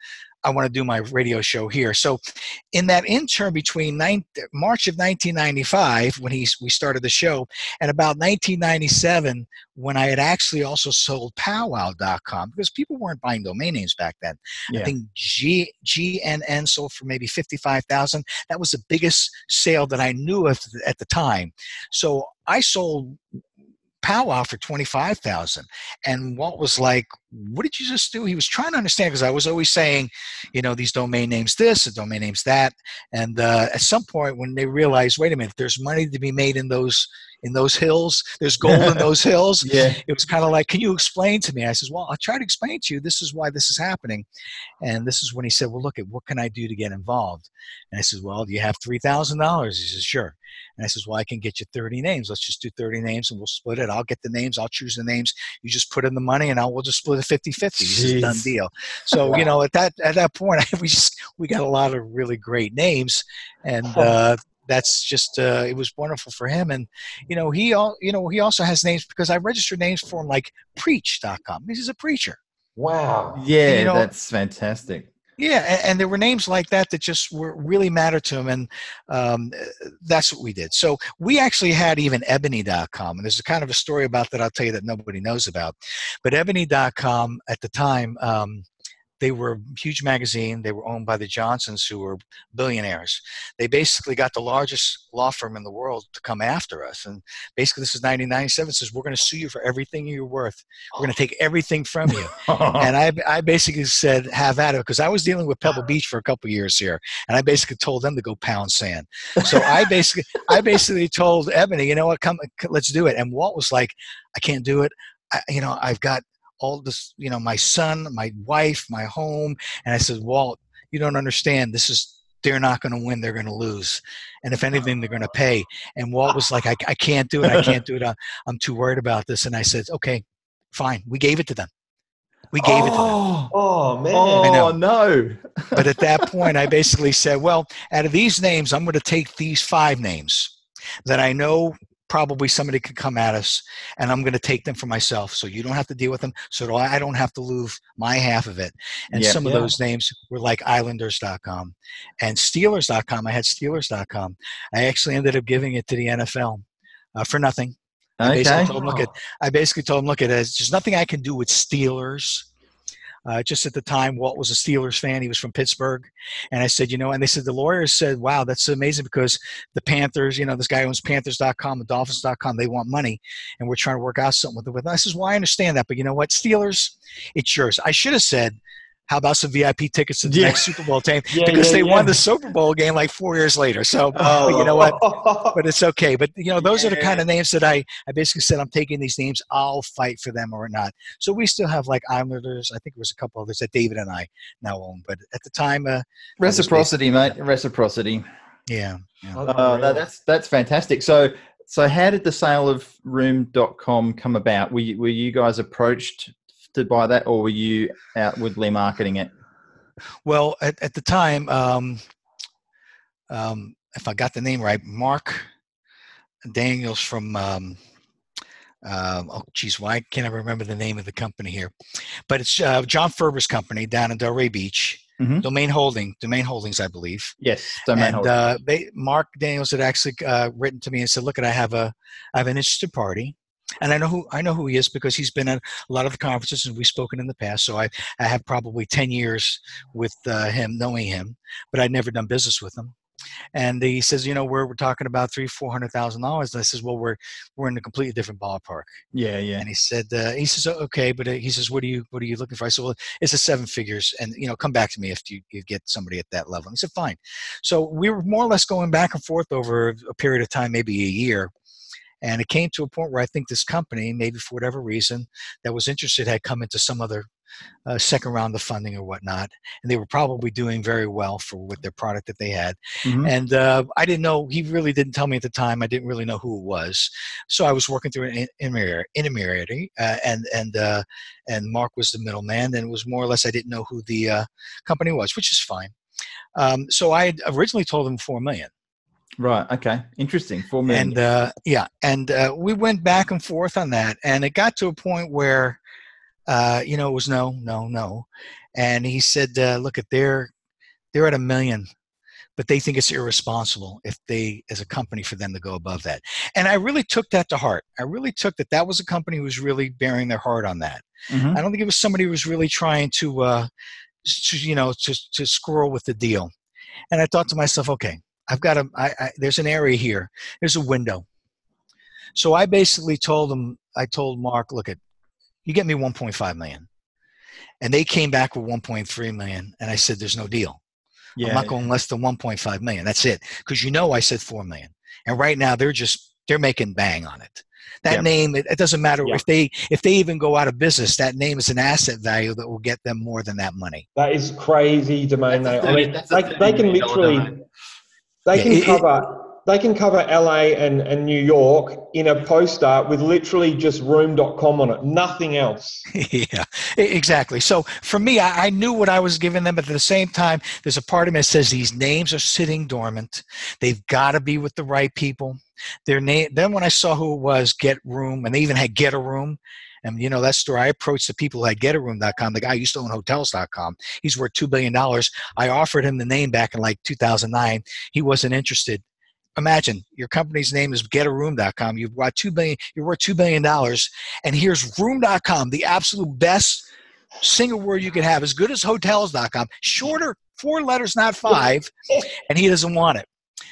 C: I want to do my radio show here. So, in that interim between nine, March of 1995, when he, we started the show, and about 1997, when I had actually also sold powwow.com, because people weren't buying domain names back then. Yeah. I think G, GNN sold for maybe 55,000. That was the biggest sale that I knew of at the time. So, I sold powwow for 25,000. And Walt was like, what did you just do? He was trying to understand because I was always saying, you know, these domain names this, the domain names that. And uh, at some point when they realized, wait a minute, there's money to be made in those in those hills. There's gold in those hills.
A: Yeah.
C: It was kind of like, can you explain to me? I says, well, I'll try to explain to you. This is why this is happening. And this is when he said, well, look at what can I do to get involved? And I says, well, do you have $3,000? He says, sure. And I says, well, I can get you 30 names. Let's just do 30 names and we'll split it. I'll get the names. I'll choose the names. You just put in the money and I'll, we'll just split it 50 50. This is a done deal. So, you know, at that, at that point, we just, we got a lot of really great names. And, uh, that's just uh, it was wonderful for him and you know he all you know he also has names because i registered names for him like preach.com he's a preacher.
B: Wow.
A: Yeah and, you know, that's fantastic.
C: Yeah and, and, there were names like that that just were really mattered to him and um, that's what we did. So we actually had even ebony.com and there's a kind of a story about that i'll tell you that nobody knows about. But ebony.com at the time um, they were a huge magazine. They were owned by the Johnsons, who were billionaires. They basically got the largest law firm in the world to come after us. And basically, this is 1997. Says we're going to sue you for everything you're worth. We're going to take everything from you. and I, I basically said, have at it, because I was dealing with Pebble Beach for a couple years here, and I basically told them to go pound sand. So I basically, I basically told Ebony, you know what, come, let's do it. And Walt was like, I can't do it. I, you know, I've got all this, you know, my son, my wife, my home. And I said, Walt, you don't understand. This is, they're not going to win. They're going to lose. And if anything, they're going to pay. And Walt was like, I, I can't do it. I can't do it. I'm, I'm too worried about this. And I said, okay, fine. We gave it to them. We gave oh, it to them.
B: Oh, oh man.
A: Oh, no.
C: but at that point, I basically said, well, out of these names, I'm going to take these five names that I know probably somebody could come at us and I'm going to take them for myself. So you don't have to deal with them. So I don't have to lose my half of it. And some of yeah. those names were like islanders.com and steelers.com. I had steelers.com. I actually ended up giving it to the NFL uh, for nothing. I basically told him, look at, I basically told him, look at it. There's nothing I can do with Steelers uh, just at the time, Walt was a Steelers fan. He was from Pittsburgh. And I said, you know, and they said, the lawyers said, wow, that's amazing because the Panthers, you know, this guy owns Panthers.com, the Dolphins.com, they want money. And we're trying to work out something with them. I says, well, I understand that. But you know what? Steelers, it's yours. I should have said, how about some VIP tickets to the yeah. next Super Bowl team? Yeah, because yeah, they won the Super Bowl game like four years later. So oh. you know what? but it's okay. But you know, those are the kind of names that I, I basically said I'm taking these names. I'll fight for them or not. So we still have like Islanders. I think it was a couple others that David and I now own. But at the time, uh,
A: reciprocity, mate. Reciprocity.
C: Yeah.
A: yeah. Uh, no, that's that's fantastic. So so how did the sale of room.com come about? Were you, were you guys approached to buy that, or were you outwardly marketing it?
C: Well, at, at the time, um, um, if I got the name right, Mark Daniels from. Um, um, oh, geez, why can't I remember the name of the company here? But it's uh, John Ferber's company down in Delray Beach. Mm-hmm. Domain Holding, Domain Holdings, I believe.
A: Yes,
C: Domain and uh, they, Mark Daniels had actually uh, written to me and said, "Look, I have a, I have an interested party and I know who I know who he is because he's been at a lot of the conferences and we've spoken in the past. So I I have probably ten years with uh, him, knowing him, but I'd never done business with him. And he says, you know, we're we're talking about three four hundred thousand dollars. And I says, well, we're we're in a completely different ballpark.
A: Yeah, yeah.
C: And he said, uh, he says, okay, but uh, he says, what are you what are you looking for? I said, well, it's a seven figures, and you know, come back to me if you, you get somebody at that level. And he said, fine. So we were more or less going back and forth over a period of time, maybe a year and it came to a point where I think this company, maybe for whatever reason, that was interested had come into some other uh, second round of funding or whatnot, and they were probably doing very well for with their product that they had. Mm-hmm. And uh, I didn't know; he really didn't tell me at the time. I didn't really know who it was, so I was working through an intermediary, uh, and and uh, and Mark was the middleman, and it was more or less I didn't know who the uh, company was, which is fine. Um, so I had originally told them four million.
A: Right. Okay. Interesting. Four million.
C: And uh, yeah, and uh, we went back and forth on that, and it got to a point where, uh, you know, it was no, no, no, and he said, uh, "Look at they're they're at a million, but they think it's irresponsible if they, as a company, for them to go above that." And I really took that to heart. I really took that that was a company who was really bearing their heart on that. Mm-hmm. I don't think it was somebody who was really trying to, uh, to you know, to to squirrel with the deal. And I thought to myself, okay, I've got a, I, I, there's an area here. There's a window. So I basically told them, I told Mark, look at, you get me 1.5 million. And they came back with 1.3 million. And I said, there's no deal. Yeah, I'm not going less than 1.5 million. That's it. Cause you know, I said 4 million. And right now they're just, they're making bang on it. That yeah. name, it, it, doesn't matter yeah. if they if they even go out of business. That name is an asset value that will get them more than that money.
B: That is crazy domain name. I mean, they, they can literally They can cover they can cover LA and, and New York in a poster with literally just room.com on it, nothing else.
C: yeah, exactly. So for me, I, I, knew what I was giving them, but at the same time, there's a part of me that says these names are sitting dormant. They've got to be with the right people. Their name. Then when I saw who it was, Get Room, and they even had Get a Room. And you know that story. I approached the people at GetAroom.com. The guy used to own Hotels.com. He's worth two billion dollars. I offered him the name back in like 2009. He wasn't interested. Imagine your company's name is GetAroom.com. You've got two billion. You're worth two billion dollars, and here's Room.com, the absolute best single word you could have, as good as Hotels.com. Shorter, four letters, not five, and he doesn't want it.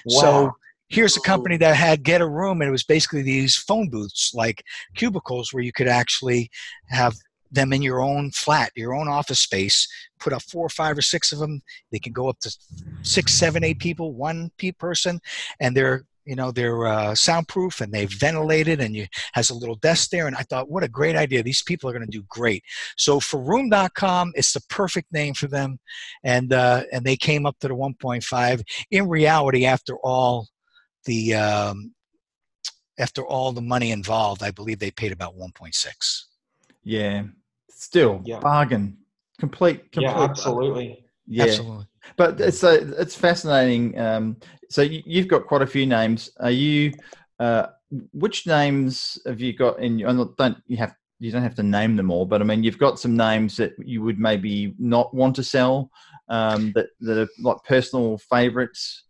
C: Wow. So here's a company that had get a room and it was basically these phone booths like cubicles where you could actually have them in your own flat your own office space put up four or five or six of them. They can go up to six seven eight people one person and they're you know they're uh, soundproof and they ventilated and you has a little desk there and i thought what a great idea. These people are going to do great. So for room.com it's the perfect name for them and uh, and they came up to the 1.5 in reality after all the um, after all the money involved, I believe they paid about 1.6.
A: Yeah, still yeah. bargain, complete, complete.
B: Yeah, absolutely.
A: Yeah, absolutely. But it's a, it's fascinating. Um, so you, have got quite a few names. Are you uh, which names have you got in? your? Don't you have you don't have to name them all, but I mean, you've got some names that you would maybe not want to sell um, that that are like personal favorites.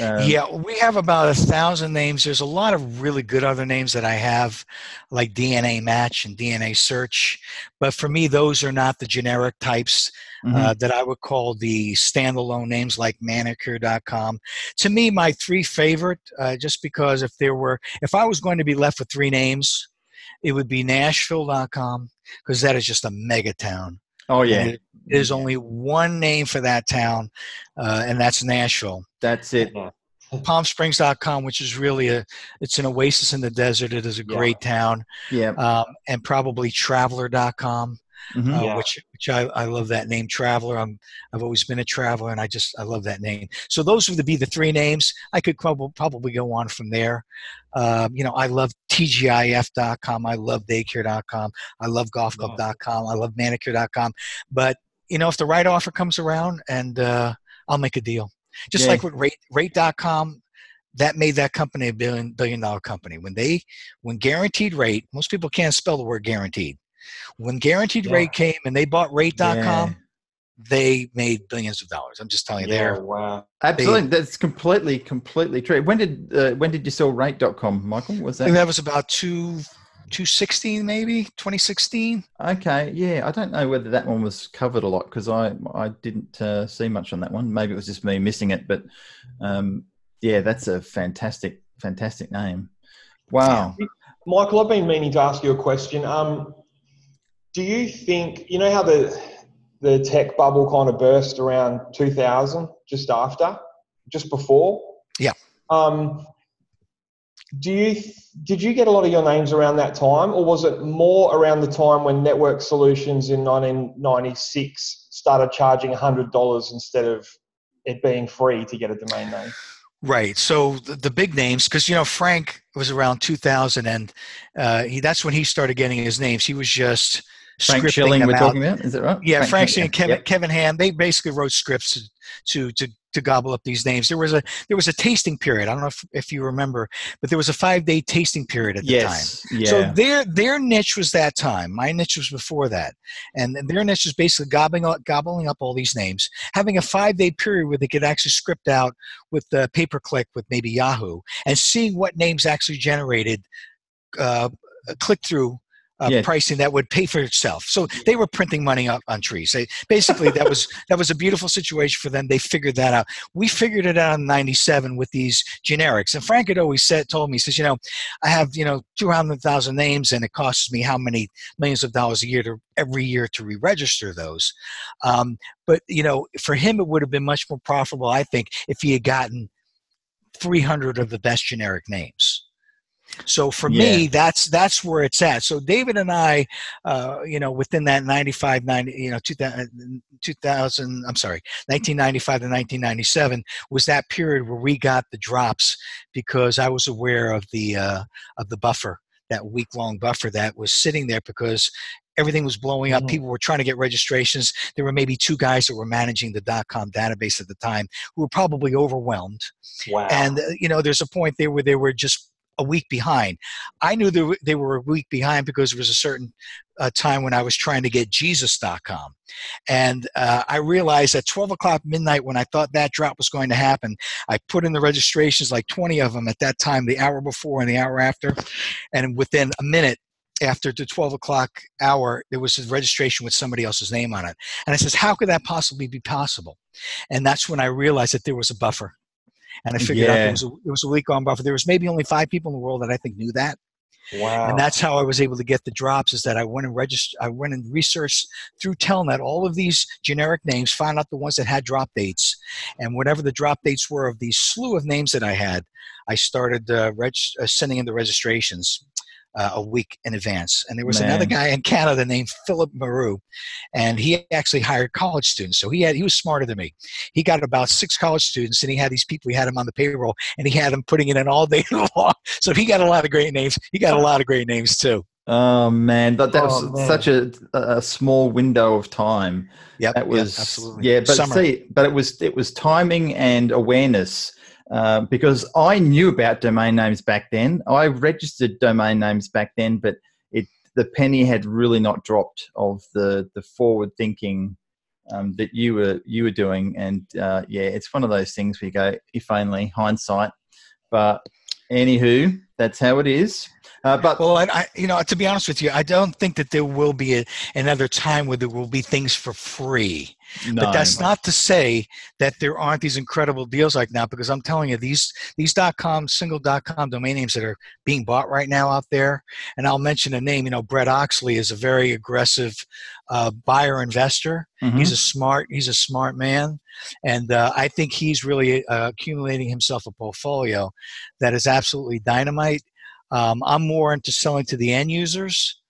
C: Um, yeah, we have about a thousand names. There's a lot of really good other names that I have, like DNA Match and DNA Search. But for me, those are not the generic types mm-hmm. uh, that I would call the standalone names like manicure.com. To me, my three favorite, uh, just because if there were, if I was going to be left with three names, it would be Nashville.com because that is just a mega town.
A: Oh yeah.
C: There's only one name for that town, uh, and that's Nashville.
A: That's it.
C: PalmSprings.com, which is really a, it's an oasis in the desert. It is a great yeah. town.
A: Yeah.
C: Um, and probably Traveler.com mm-hmm. uh, yeah. which which I, I love that name, Traveler. I'm I've always been a traveler, and I just I love that name. So those would be the three names. I could probably probably go on from there. Um, you know, I love TGIF.com. I love Daycare.com. I love GolfClub.com. I love Manicure.com. But you know, if the right offer comes around, and uh, I'll make a deal. Just yeah. like with Rate Rate.com, that made that company a billion billion dollar company. When they when guaranteed rate, most people can't spell the word guaranteed. When Guaranteed yeah. Rate came and they bought Rate.com, yeah. they made billions of dollars. I'm just telling you. Yeah, there.
A: Wow. Absolutely, they, that's completely, completely true. When did uh, when did you sell Rate.com, Michael? Was that?
C: that was about two. 2016 maybe 2016
A: okay yeah i don't know whether that one was covered a lot because i i didn't uh, see much on that one. Maybe it was just me missing it but um, yeah that's a fantastic fantastic name. Wow.
B: Michael i've been meaning to ask you a question. Um, do you think you know how the the tech bubble kind of burst around 2000 just after just before?
C: Yeah.
B: Um, do you did you get a lot of your names around that time or was it more around the time when network solutions in 1996 started charging $100 instead of it being free to get a domain name
C: Right. So the, the big names, because you know Frank was around 2000, and uh, he, that's when he started getting his names. He was just
A: Frank Schilling we're talking about, is it right?
C: Yeah, Frank, Frank Schilling, Kevin, yep. Kevin Ham. They basically wrote scripts to to to gobble up these names. There was a there was a tasting period. I don't know if, if you remember, but there was a five day tasting period at the
A: yes,
C: time.
A: Yeah.
C: So their their niche was that time. My niche was before that, and their niche was basically gobbling up, gobbling up all these names, having a five day period where they could actually script out with the pay per click with maybe Yahoo, and seeing what names actually generated uh, click through uh, yeah. pricing that would pay for itself. So they were printing money up on trees. They, basically, that was that was a beautiful situation for them. They figured that out. We figured it out in '97 with these generics. And Frank had always said, told me, he says, you know, I have you know 200,000 names, and it costs me how many millions of dollars a year to every year to re-register those. Um, but you know, for him, it would have been much more profitable, I think, if he had gotten 300 of the best generic names. So for yeah. me, that's that's where it's at. So David and I, uh, you know, within that 95, 90, you know, 2000, 2000, I'm sorry, 1995 to 1997 was that period where we got the drops because I was aware of the uh, of the buffer, that week long buffer that was sitting there because everything was blowing up. Mm-hmm. People were trying to get registrations. There were maybe two guys that were managing the dot .com database at the time who were probably overwhelmed.
B: Wow.
C: And uh, you know, there's a point there where they were just a week behind. I knew they were, they were a week behind because there was a certain uh, time when I was trying to get Jesus.com. And uh, I realized at 12 o'clock midnight, when I thought that drop was going to happen, I put in the registrations, like 20 of them at that time, the hour before and the hour after. And within a minute, after the 12 o'clock hour, there was a registration with somebody else's name on it. And I says, how could that possibly be possible? And that's when I realized that there was a buffer and I figured yeah. out there was, a, there was a leak on buffer. There was maybe only five people in the world that I think knew that.
B: Wow.
C: And that's how I was able to get the drops is that I went and registered, I went and researched through Telnet all of these generic names, found out the ones that had drop dates. And whatever the drop dates were of these slew of names that I had, I started uh, reg- uh, sending in the registrations uh, a week in advance. And there was Man. another guy in Canada named Philip Maru, and he actually hired college students. So he had he was smarter than me. He got about six college students, and he had these people. He had them on the payroll, and he had them putting it in all day long. So he got a lot of great names. He got a lot of great names too.
A: Oh man, that, that oh, was man. such a, a small window of time.
C: Yeah,
A: that was
C: yep, absolutely.
A: Yeah, but Summer. see, but it was it was timing and awareness uh, because I knew about domain names back then. I registered domain names back then, but it the penny had really not dropped of the the forward thinking um, that you were you were doing. And uh, yeah, it's one of those things where you go, if only hindsight. But anywho, that's how it is.
C: Uh, but well, I, I, you know, to be honest with you, I don't think that there will be a, another time where there will be things for free. No, but that's not to say that there aren't these incredible deals like now, because I'm telling you, these these .dot .com single .dot .com domain names that are being bought right now out there, and I'll mention a name. You know, Brent Oxley is a very aggressive uh, buyer investor. Mm-hmm. He's a smart he's a smart man, and uh, I think he's really uh, accumulating himself a portfolio that is absolutely dynamite. Um, I'm more into selling to the end users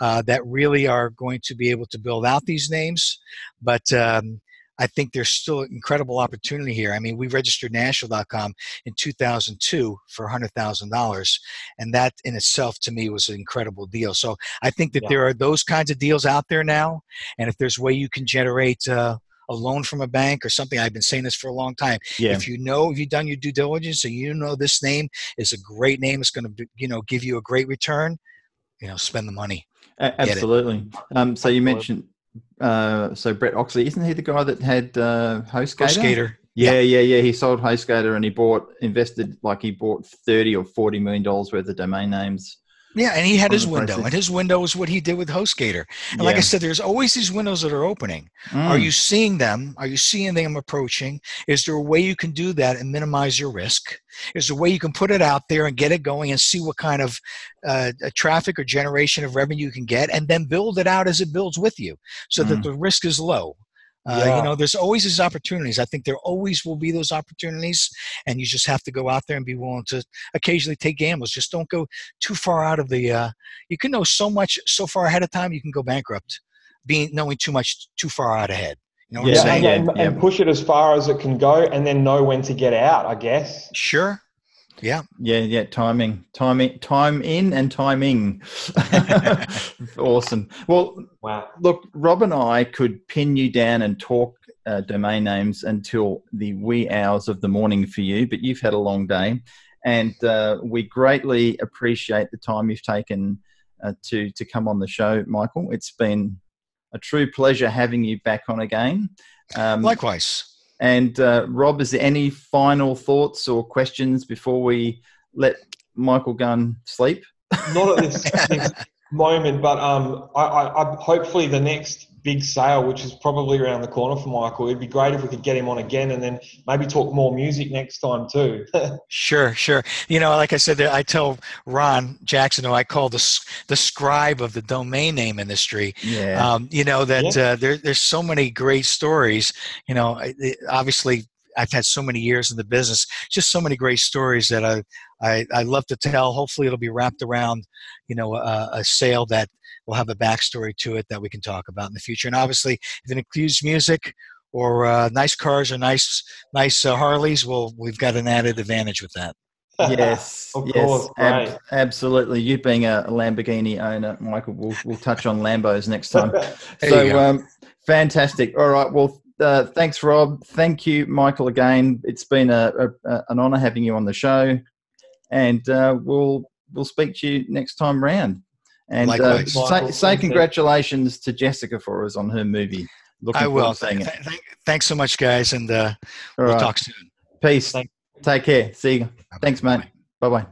C: uh, that really are going to be able to build out these names. But um, I think there's still incredible opportunity here. I mean, we registered national.com in 2002 for $100,000, and that in itself to me was an incredible deal. So I think that yeah. there are those kinds of deals out there now, and if there's a way you can generate uh, a loan from a bank or something, I've been saying this for a long time. Yeah. If you know, if you've done your due diligence and you know this name is a great name, it's going to you know give you a great return. You know, spend the money.
A: Absolutely. Um, so you mentioned uh, so Brent Oxley, isn't he the guy that had uh, HostGator?
C: HostGator.
A: Yeah, yeah, yeah, yeah. He sold HostGator and he bought, invested like he bought thirty or forty million dollars worth of domain names
C: yeah, and he had his window, and his window is what he did with HostGator. And yeah. like I said, there's always these windows that are opening. Mm. Are you seeing them? Are you seeing them approaching? Is there a way you can do that and minimize your risk? Is there a way you can put it out there and get it going and see what kind of uh, traffic or generation of revenue you can get, and then build it out as it builds with you, so mm. that the risk is low. Uh, yeah. You know, there's always these opportunities. I think there always will be those opportunities, and you just have to go out there and be willing to occasionally take gambles. Just don't go too far out of the. Uh, you can know so much so far ahead of time, you can go bankrupt, being knowing too much too far out ahead. You know what yeah, I'm saying?
B: Yeah, and, and push it as far as it can go, and then know when to get out. I guess.
C: Sure. Yeah.
A: Yeah, yeah. Timing, timing, time in and timing. awesome. Well, wow. Look, Rob and I could pin you down and talk uh, domain names until the wee hours of the morning for you, but you've had a long day, and uh, we greatly appreciate the time you've taken uh, to to come on the show, Michael. It's been a true pleasure having you back on again.
C: Um, Likewise.
A: And uh, Rob, is there any final thoughts or questions before we let Michael Gunn sleep?
B: Not at this, moment, but um, I, I, I, hopefully the next big sale, which is probably around the corner for Michael. It'd be great if we could get him on again and then maybe talk more music next time too.
C: sure, sure. You know, like I said, I tell Ron Jackson, who I call the the scribe of the domain name industry. Yeah. Um, you know that yeah. uh, there, there's so many great stories. You know, obviously. I've had so many years in the business, just so many great stories that I, I, I love to tell. Hopefully, it'll be wrapped around, you know, a, a sale that will have a backstory to it that we can talk about in the future. And obviously, if it includes music or uh, nice cars or nice nice uh, Harleys, well, we've got an added advantage with that.
A: yes, yes, ab- absolutely. You being a Lamborghini owner, Michael, we'll, we'll touch on Lambos next time. so, um, fantastic. All right. Well, uh, thanks, Rob. Thank you, Michael, again. It's been a, a an honour having you on the show, and uh, we'll we'll speak to you next time round. And uh, say, say, congratulations to Jessica for us on her movie.
C: Looking I will. Th- th- thanks so much, guys, and uh, we'll right. talk soon.
A: Peace. Thanks. Take care. See you. Bye-bye. Thanks, mate. Bye bye.